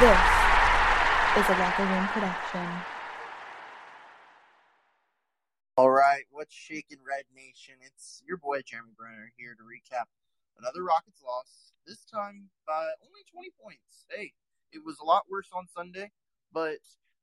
This is a Locker Room production. All right, what's shaking, Red Nation? It's your boy Jeremy Brener here to recap another Rockets loss. This time by only 20 points. Hey, it was a lot worse on Sunday, but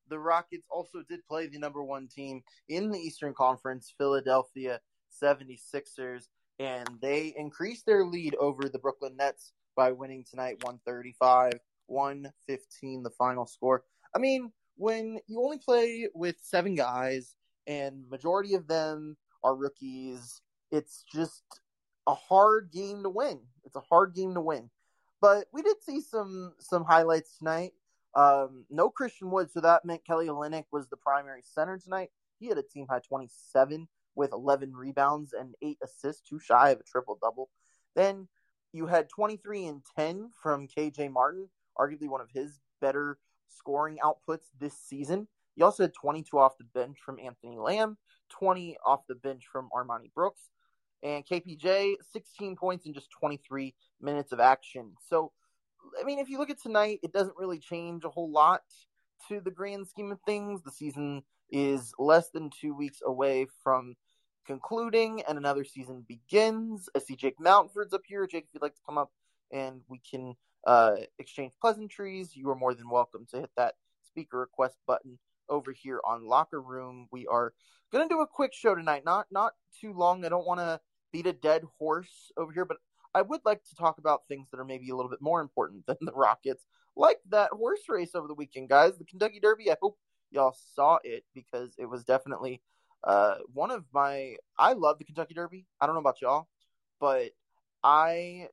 the Rockets also did play the number one team in the Eastern Conference, Philadelphia 76ers, and they increased their lead over the Brooklyn Nets by winning tonight 135 115 the final score. I mean, when you only play with seven guys and majority of them are rookies, it's just a hard game to win. It's a hard game to win. But we did see some some highlights tonight. Um, no Christian Wood, so that meant Kelly Olynyk was the primary center tonight. He had a team high 27 with 11 rebounds and eight assists, too shy of a triple double. Then you had 23 and 10 from KJ Martin, arguably one of his better scoring outputs this season. He also had 22 off the bench from Anthony Lamb, 20 off the bench from Armoni Brooks, and KPJ 16 points in just 23 minutes of action. So, I mean, if you look at tonight, it doesn't really change a whole lot to the grand scheme of things. The season is less than two weeks away from concluding, and another season begins. I see Jake Mountford's up here. Jake, if you'd like to come up and we can uh, exchange pleasantries, you are more than welcome to hit that speaker request button over here on Locker Room. We are gonna do a quick show tonight, not not too long. I don't want to beat a dead horse over here, but I would like to talk about things that are maybe a little bit more important than the Rockets, like that horse race over the weekend, guys. The Kentucky Derby. I hope y'all saw it because it was definitely uh, one of my. I love the Kentucky Derby. I don't know about y'all, but I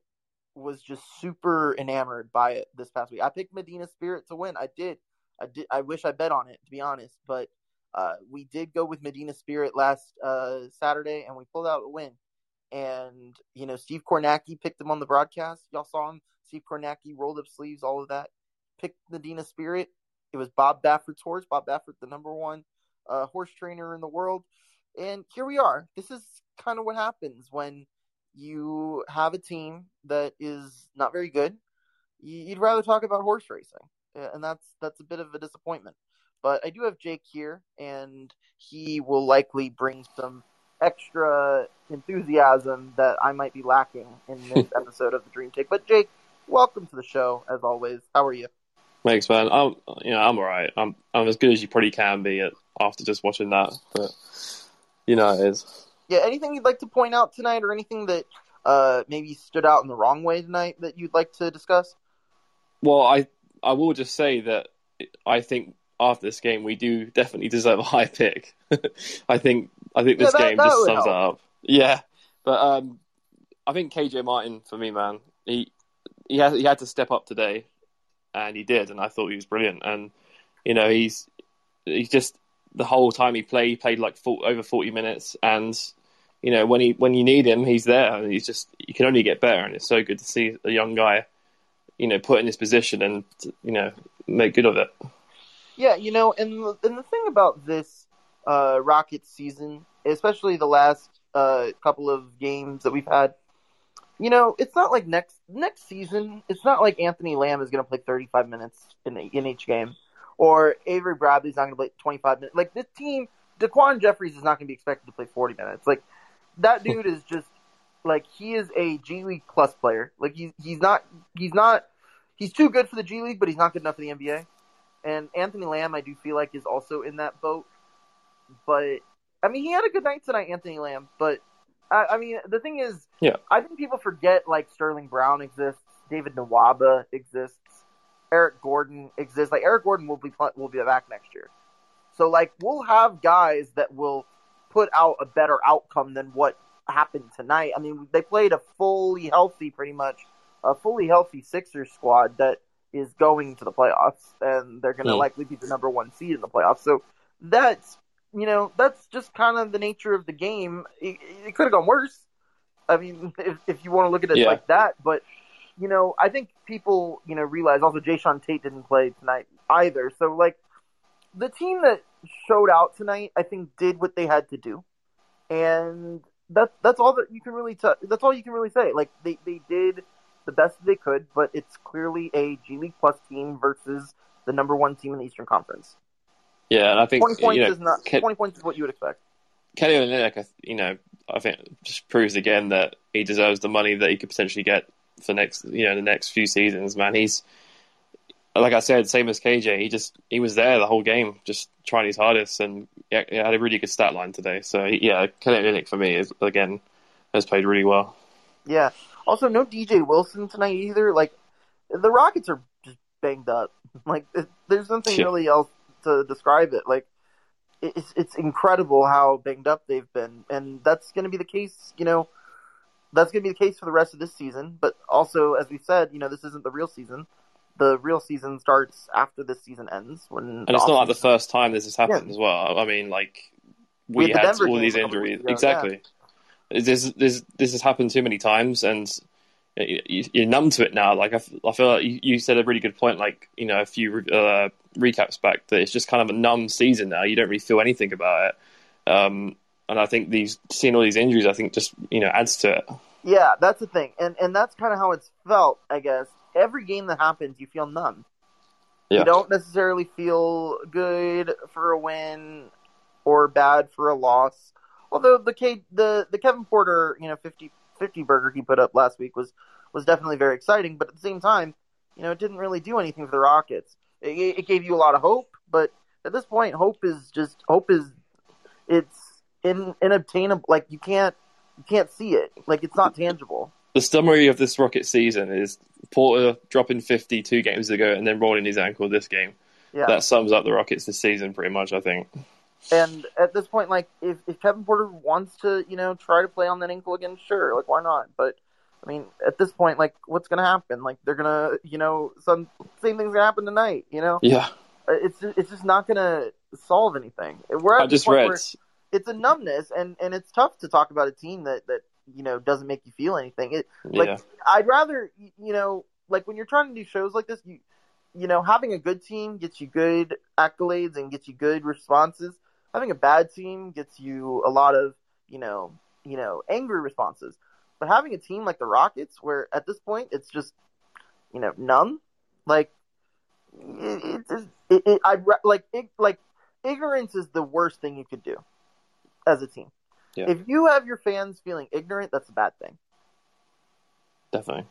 was just super enamored by it this past week. I picked Medina Spirit to win. I did. I did. I wish I bet on it to be honest, but uh, we did go with Medina Spirit last uh, Saturday, and we pulled out a win. And you know, Steve Kornacki picked him on the broadcast. Y'all saw him. Steve Kornacki rolled up sleeves, all of that. Picked Medina Spirit. It was Bob Baffert's horse. Bob Baffert, the number one uh, horse trainer in the world. And here we are. This is kind of what happens when you have a team that is not very good. You'd rather talk about horse racing, and that's that's a bit of a disappointment. But I do have Jake here, and he will likely bring some extra enthusiasm that I might be lacking in this episode of the Dream Take. But Jake, welcome to the show as always. How are you? Thanks, man. I'm, you know, I'm alright. I'm, I'm as good as you probably can be at, after just watching that. But you know, it is. Yeah. Anything you'd like to point out tonight, or anything that uh, maybe stood out in the wrong way tonight that you'd like to discuss? Well, I, I will just say that I think after this game we do definitely deserve a high pick. I think, I think this Yeah, that- game that just sums it help. up. Yeah, but um, I think KJ Martin for me, man. He, he had, he had to step up today, and he did, and I thought he was brilliant. And you know, he's he's just the whole time he played, he played like over forty minutes, and you know when he when you need him, he's there, and he's just you can only get better, and it's so good to see a young guy, you know, put in this position and you know make good of it. Yeah, you know, and the, and the thing about this uh, Rockets season, especially the last uh, couple of games that we've had, you know, it's not like next next season. It's not like Anthony Lamb is going to play 35 minutes in in each game, or Avery Bradley's not going to play 25 minutes. Like this team, Daquan Jeffries is not going to be expected to play 40 minutes. Like that dude is just like he is a G League plus player. Like he's he's not he's not he's too good for the G League, but he's not good enough for the NBA. And Anthony Lamb, I do feel like, is also in that boat. But I mean, he had a good night tonight, Anthony Lamb. But I, I mean, the thing is, Yeah. I think people forget like Sterling Brown exists, David Nwaba exists, Eric Gordon exists. Like Eric Gordon will be will be back next year. So like we'll have guys that will put out a better outcome than what happened tonight. I mean, they played a fully healthy, pretty much a fully healthy Sixers squad that is going to the playoffs, and they're going to Hmm. likely be the number one seed in the playoffs. So that's you know that's just kind of the nature of the game. It, it could have gone worse. I mean, if if you want to look at it Yeah. like that, but you know, I think people you know realize also Jae'Sean Tate didn't play tonight either. So like the team that showed out tonight, I think did what they had to do, and that's that's all that you can really t- that's all you can really say. Like they they did the best they could, but it's clearly a G League plus team versus the number one team in the Eastern Conference. Yeah, and I think Twenty points you know, is not Ke- twenty points is what you would expect. Kelly Olynyk, you know, I think just proves again that he deserves the money that he could potentially get for next, you know, the next few seasons. Man, he's like I said, same as KJ. He just he was there the whole game, just trying his hardest, and yeah, he had a really good stat line today. So yeah, Olynyk for me is again has played really well. Yeah. Also, no DJ Wilson tonight either. Like the Rockets are just banged up. Like there's nothing Yeah. really else to describe it. Like it's it's incredible how banged up they've been, and that's going to be the case. You know, that's going to be the case for the rest of this season. But also, as we said, you know, this isn't the real season. The real season starts after this season ends. When And it's not like the first time this has happened Yeah. as well. I mean, like We we, had had all these injuries. ago, exactly. This this this has happened too many times, and you- you- you're numb to it now. Like I, I feel like you, you said a really good point. Like you know, a few uh, recaps back that it's just kind of a numb season now. You don't really feel anything about it. Um, and I think these seeing all these injuries, I think just you know adds to it. Yeah, that's the thing, and and that's kind of how it's felt. I guess every game that happens, you feel numb. Yeah. You don't necessarily feel good for a win or bad for a loss. Although the K, the the Kevin Porter, you know, 50, 50 burger he put up last week was was definitely very exciting. But at the same time, you know, it didn't really do anything for the Rockets. It, it gave you a lot of hope, but at this point, hope is just hope is it's in inobtainable. Like you can't you can't see it. Like it's not tangible. The summary of this Rocket season is Porter dropping 50 two games ago and then rolling his ankle this game. Yeah. That sums up the Rockets this season pretty much. I think. And at this point, like, if, if Kevin Porter wants to, you know, try to play on that ankle again, sure, like, why not? But, I mean, at this point, like, what's going to happen? Like, they're going to, you know, some same thing's going to happen tonight, you know? Yeah, Uh, It's it's just not going to solve anything. We're at I just read. it's a numbness, and, and it's tough to talk about a team that, that, you know, doesn't make you feel anything. It, like, yeah. I'd rather, you know, like, when you're trying to do shows like this, you, you know, having a good team gets you good accolades and gets you good responses. Having a bad team gets you a lot of, you know, you know, angry responses. But having a team like the Rockets, where at this point it's just, you know, none, like, it, it, it, it I'd like, it, like, ignorance is the worst thing you could do as a team. Yeah. If you have your fans feeling ignorant, that's a bad thing. Definitely.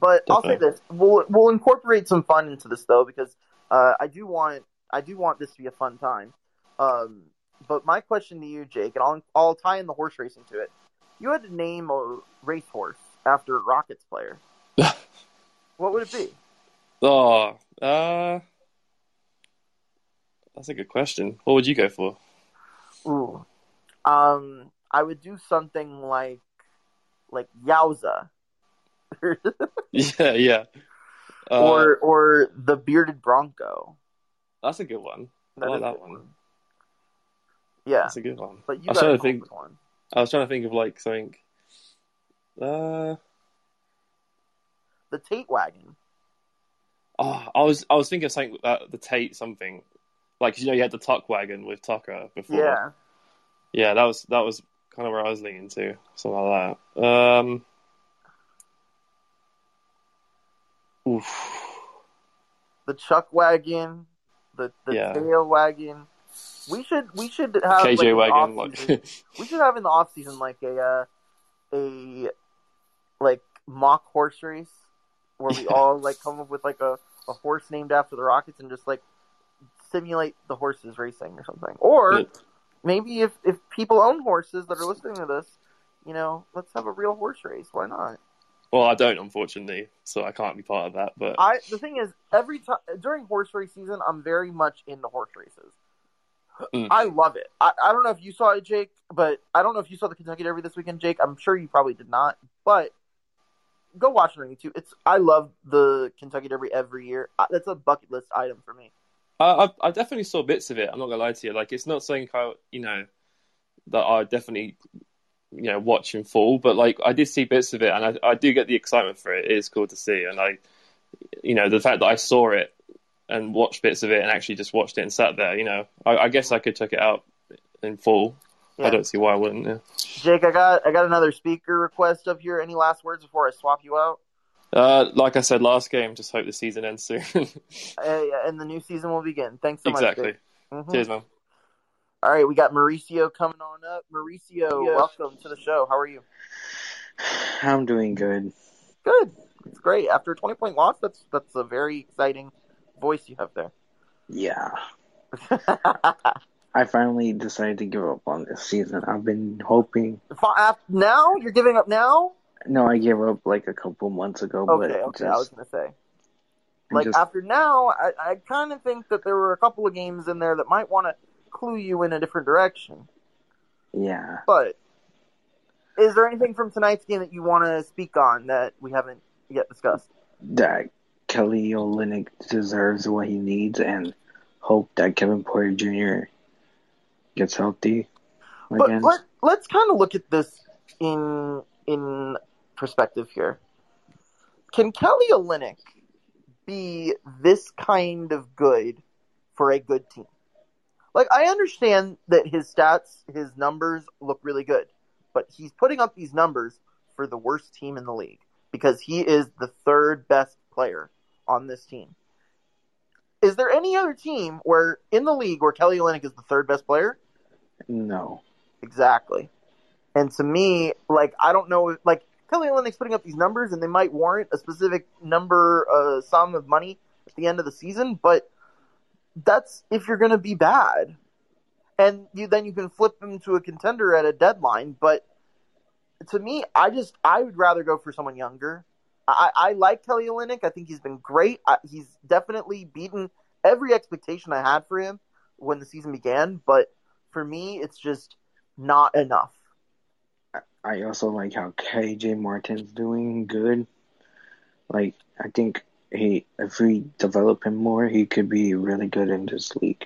But I'll say this: we'll we'll incorporate some fun into this though, because uh, I do want I do want this to be a fun time. Um, but my question to you, Jake, and I'll I'll tie in the horse racing to it. You had to name a racehorse after a Rockets player. what would it be? Oh, uh, that's a good question. What would you go for? Ooh, um, I would do something like like Yowza, Yeah, yeah. Uh, or or the bearded Bronco. that's a good one. I like that good one. Yeah, That's a good one. but you I was trying to to think. one. I was trying to think of like something. Uh, The Tate wagon. oh, I was I was thinking of something uh, the Tate something, like you know you had the Tuck wagon with Tucker before. Yeah. Yeah, that was that was kind of where I was leaning to, something like that. Um, oof. the chuck wagon, the the Yeah. tail wagon. We should we should have KJ like, wagon, like we should have in the off season like a uh, a like mock horse race where we all like come up with like a, a horse named after the Rockets and just like simulate the horses racing or something. Or Yeah. Maybe if if people own horses that are listening to this, you know, let's have a real horse race. Why not? well, I don't unfortunately, so I can't be part of that. But I the thing is, every time during horse race season, I'm very much into horse races. Mm. I love it. I, I don't know if you saw it, Jake, but I don't know if you saw the Kentucky Derby this weekend, Jake. I'm sure you probably did not, but go watch it on YouTube. It's I love the Kentucky Derby every year. That's a bucket list item for me. I, I, I definitely saw bits of it. I'm not gonna lie to you. Like, it's not something I, you know, that I definitely, you know, watch in full. But like, I did see bits of it, and I, I do get the excitement for it. It is cool to see, and I, you know, the fact that I saw it and watched bits of it, and actually just watched it and sat there, you know, I, I guess I could check it out in full. Yeah. I don't see why I wouldn't. Yeah. Jake, I got I got another speaker request up here. Any last words before I swap you out? Uh, like I said last game, just hope the season ends soon. Uh, and the new season will begin. Thanks so exactly. much. Jake. Mhm. Cheers, man. All right, we got Mauricio coming on up. Mauricio, Yeah. welcome to the show. How are you? I'm doing good. Good. It's great. After a 20 point loss, that's that's a very exciting voice you have there. Yeah. I finally decided to give up on this season. I've been hoping. Now you're giving up now? No, I gave up like a couple months ago, Okay, but okay. just, I was gonna say, like just- after now, I, I kind of think that there were a couple of games in there that might want to clue you in a different direction. yeah. But is there anything from tonight's game that you want to speak on that we haven't yet discussed? That Kelly Olynyk deserves what he needs, and hope that Kevin Porter Jr. gets healthy But let, let's kind of look at this in in perspective here. Can Kelly Olynyk be this kind of good for a good team? Like I understand that his stats, his numbers look really good, but he's putting up these numbers for the worst team in the league because he is the third best player on this team. Is there any other team where in the league where Kelly Olynyk is the third best player? no. Exactly. And to me, like I don't know, like Kelly Olynyk's putting up these numbers, and they might warrant a specific number, uh, sum of money at the end of the season. But that's if you're going to be bad, and you then you can flip them to a contender at a deadline. But to me, I just I would rather go for someone younger. I, I like Kelly Olynyk. I think he's been great. I, he's definitely beaten every expectation I had for him when the season began. But for me, it's just not enough. I also like how KJ Martin's doing good. Like I think he, if we develop him more, he could be really good in this league.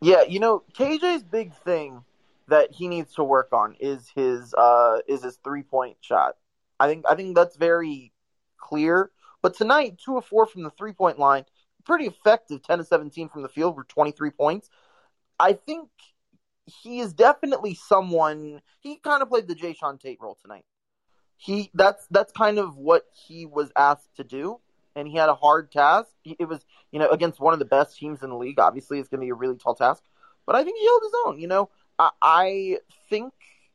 Yeah, you know, KJ's big thing that he needs to work on is his uh is his three point shot. I think I think that's very clear. But tonight, two of four from the three point line, pretty effective, ten to seventeen from the field for twenty three points. I think he is definitely someone. He kind of played the Jae'Sean Tate role tonight. He that's that's kind of what he was asked to do, and he had a hard task. It was you know against one of the best teams in the league. Obviously, it's going to be a really tall task, but I think he held his own. You know, I, I think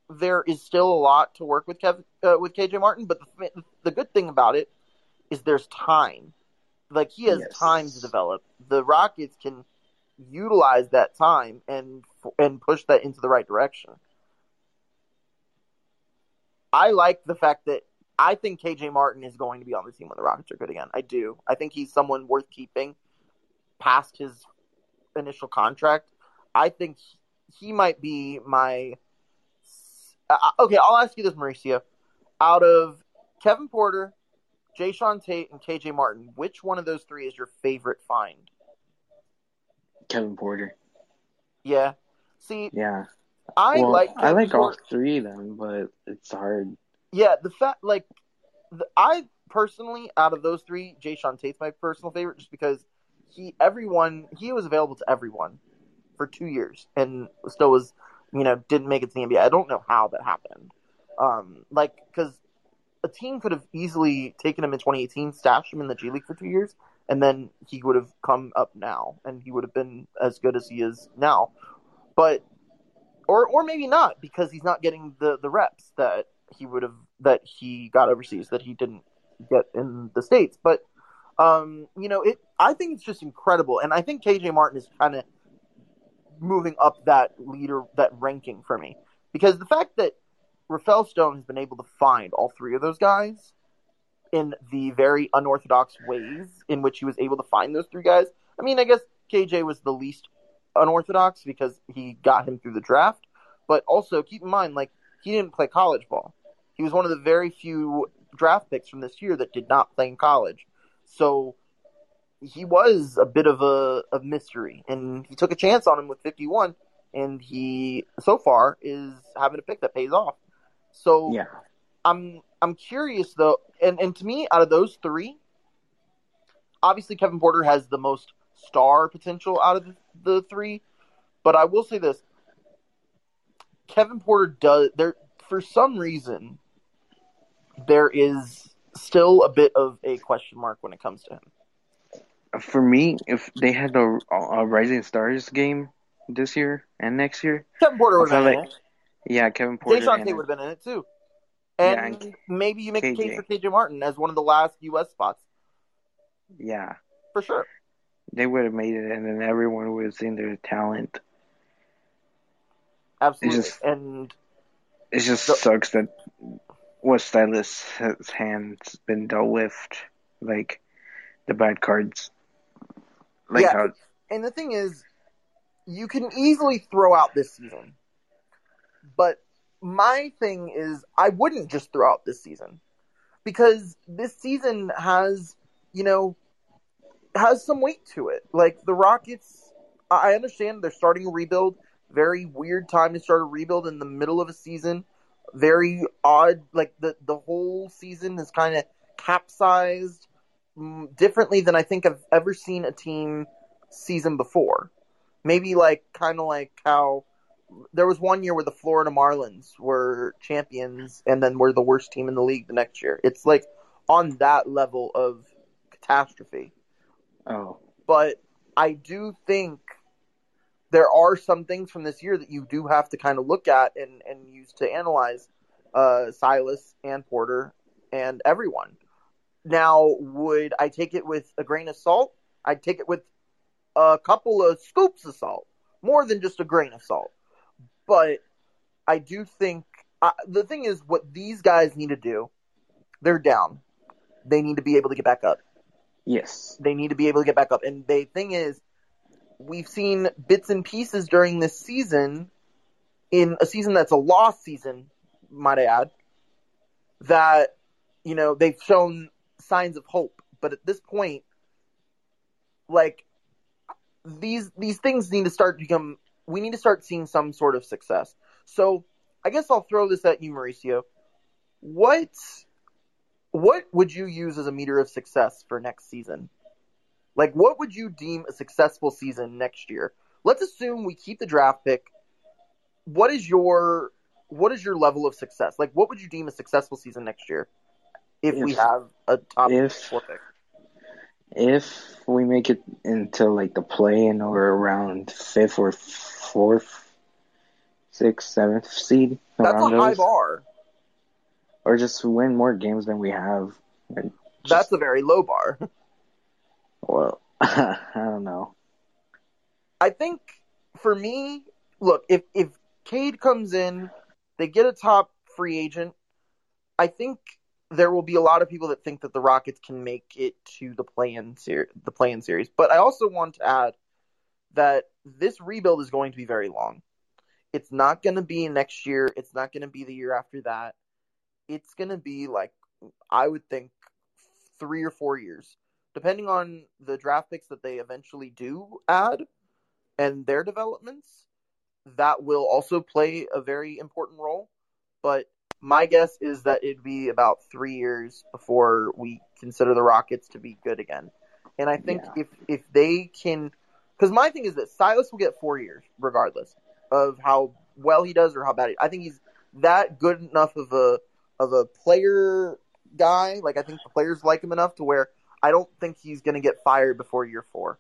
there is still a lot to work with Kevin uh, with KJ Martin, but the, the good thing about it is there's time. Like he has Yes. time to develop. The Rockets can utilize that time and and push that into the right direction. I like the fact that I think KJ Martin is going to be on the team when the Rockets are good again. I do. I think he's someone worth keeping past his initial contract. I think he might be my. Uh, okay, I'll ask you this, Mauricio. Out of Kevin Porter, Jae'Sean Tate, and KJ Martin, which one of those three is your favorite find? Kevin Porter. Yeah. See, Yeah. I well, like I like all three of them, but it's hard. Yeah, the fact like the, I personally out of those three, Jae'Sean Tate's my personal favorite, just because he everyone he was available to everyone for two years and still was you know didn't make it to the NBA. I don't know how that happened. Um, like because a team could have easily taken him in 2018, stashed him in the G League for two years, and then he would have come up now, and he would have been as good as he is now. But or or maybe not because he's not getting the the reps that he would have that he got overseas that he didn't get in the states. But um, you know, it I think it's just incredible, and I think KJ Martin is kind of moving up that leader that ranking for me because the fact that Rafael Stone has been able to find all three of those guys in the very unorthodox ways in which he was able to find those three guys. I mean, I guess KJ was the least unorthodox because he got him through the draft, but also keep in mind, like he didn't play college ball. He was one of the very few draft picks from this year that did not play in college. So he was a bit of a, a mystery, and he took a chance on him with 51, and he so far is having a pick that pays off. So Yeah. I'm I'm curious though, and and to me, out of those three, obviously Kevin Porter has the most star potential out of the, three, but I will say this: Kevin Porter does there for some reason there is still a bit of a question mark when it comes to him. For me, if they had a, a Rising Stars game this year and next year, Kevin Porter would have been in it. yeah, Kevin Porter. And- Tate would have been in it too. Yeah, And, and maybe you make a case for KJ Martin as one of the last U.S. spots yeah, for sure. They would have made it, and then everyone would have seen their talent. Absolutely. just- and It just So- sucks that what stylist has hands been dealt with, like the bad cards. Like Yeah. how and the thing is, you can easily throw out this season. But my thing is, I wouldn't just throw out this season because this season has, you know, has some weight to it. Like the Rockets, I understand they're starting a rebuild. Very weird time to start a rebuild in the middle of a season. Very odd. Like the the whole season is kind of capsized mm, differently than I think I've ever seen a team season before. Maybe like kind of like how there was one year where the Florida Marlins were champions and then were the worst team in the league the next year. It's like on that level of catastrophe. Oh But I do think there are some things from this year that you do have to kind of look at and, and use to analyze uh, Silas and Porter and everyone. Now, would I take it with a grain of salt? I'd take it with a couple of scoops of salt, more than just a grain of salt. But I do think uh, the thing is, what these guys need to do, they're down. They need to be able to get back up. Yes, They need to be able to get back up. And the thing is, we've seen bits and pieces during this season, in a season that's a lost season, might I add, that, you know, they've shown signs of hope. But at this point, like, these these things need to start to become we need to start seeing some sort of success. So I guess I'll throw this at you, Mauricio. What what would you use as a meter of success for next season? Like, what would you deem a successful season next year? Let's assume we keep the draft pick. What is your what is your level of success? Like, what would you deem a successful season next year if, we have a top if- four pick? If we make it into like the play in or around fifth or fourth, sixth, seventh seed That's a high those, bar. Or just win more games than we have. Just- That's a very low bar. well, I don't know. I think for me, look, if if Cade comes in, they get a top free agent. I think there will be a lot of people that think that the Rockets can make it to the play-in ser- the play-in series. But I also want to add that this rebuild is going to be very long. It's not going to be next year. It's not going to be the year after that. It's going to be like I would think three or four years, depending on the draft picks that they eventually do add and their developments. That will also play a very important role. But my guess is that it'd be about three years before we consider the Rockets to be good again. And I think Yeah. if if they can, because my thing is that Silas will get four years regardless of how well he does or how bad. He, I think he's that good enough of a of a player guy. Like I think the players like him enough to where I don't think he's going to get fired before year four,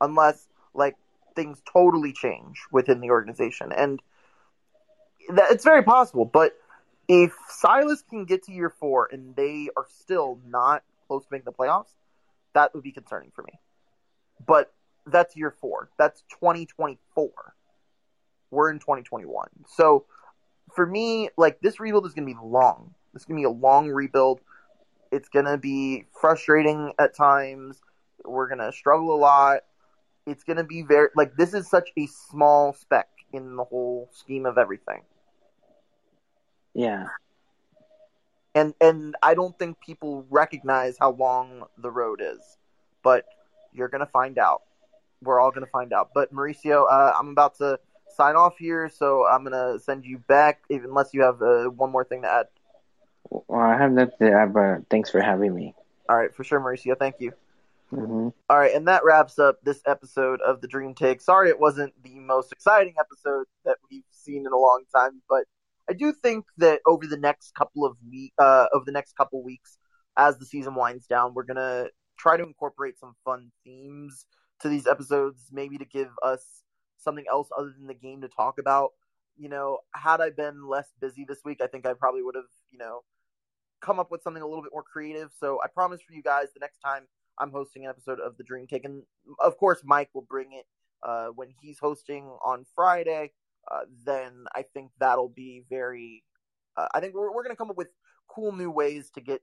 unless like things totally change within the organization. And that, it's very possible. But if Silas can get to year four and they are still not close to making the playoffs, that would be concerning for me. But that's year four. That's 2024. We're in 2021. So for me, like this rebuild is going to be long. It's going to be a long rebuild. It's going to be frustrating at times. We're going to struggle a lot. It's going to be very like this is such a small speck in the whole scheme of everything. Yeah, and and I don't think people recognize how long the road is, but you're gonna find out. We're all gonna find out. But Mauricio, uh, I'm about to sign off here, so I'm gonna send you back, unless you have uh, one more thing to add. well, I have nothing to add, but thanks for having me. All right, for sure, Mauricio. Thank you. hmm All right, and that wraps up this episode of the Dream Take. Sorry, it wasn't the most exciting episode that we've seen in a long time, but I do think that over the next couple of week, uh, over the next couple weeks, as the season winds down, we're gonna try to incorporate some fun themes to these episodes, maybe to give us something else other than the game to talk about. You know, had I been less busy this week, I think I probably would have, you know, come up with something a little bit more creative. So I promise for you guys, the next time I'm hosting an episode of the Dream Take, and of course Mike will bring it uh, when he's hosting on Friday. Uh, then I think that'll be very. Uh, I think we're we're gonna come up with cool new ways to get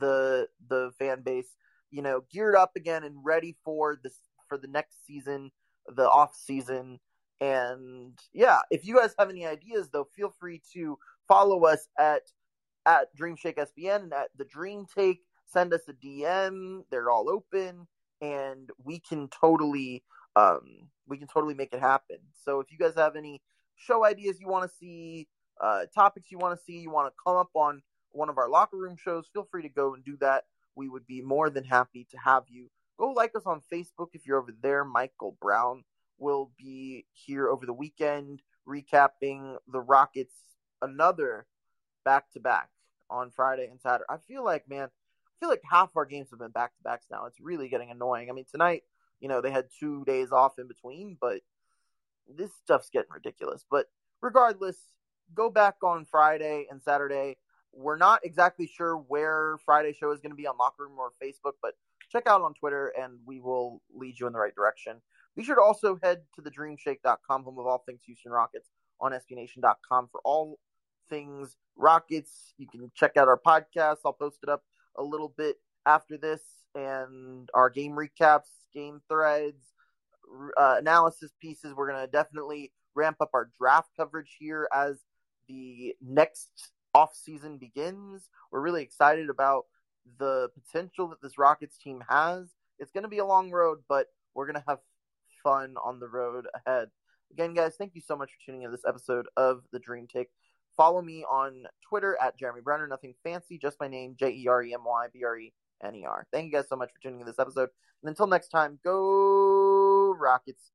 the the fan base, you know, geared up again and ready for this for the next season, the off season. And yeah, if you guys have any ideas though, feel free to follow us at at Dream Shake SBN and at the Dream Take. Send us a DM. They're all open, and we can totally um we can totally make it happen. So if you guys have any show ideas you want to see, uh, topics you want to see, you want to come up on one of our locker room shows, feel free to go and do that. We would be more than happy to have you. Go like us on Facebook if you're over there. Michael Brown will be here over the weekend recapping the Rockets another back to back on Friday and Saturday. I feel like, man, I feel like half our games have been back to backs now. It's really getting annoying. I mean, tonight, you know, they had two days off in between, but this stuff's getting ridiculous. But regardless, go back on Friday and Saturday. We're not exactly sure where Friday show is going to be on Locker Room or Facebook, but check out on Twitter and we will lead you in the right direction. Be sure to also head to the dreamshake.com, home of all things Houston Rockets, on SBNation.com for all things Rockets. You can check out our podcast. I'll post it up a little bit after this and our game recaps, game threads, uh, analysis pieces. We're going to definitely ramp up our draft coverage here as the next off season begins. We're really excited about the potential that this Rockets team has. It's going to be a long road, but we're going to have fun on the road ahead. Again, guys, thank you so much for tuning in this episode of The Dream Take. Follow me on Twitter at Jeremy Brener. Nothing fancy, just my name, J E R E M Y B R E N E R. Thank you guys so much for tuning in this episode. And until next time, go Rockets.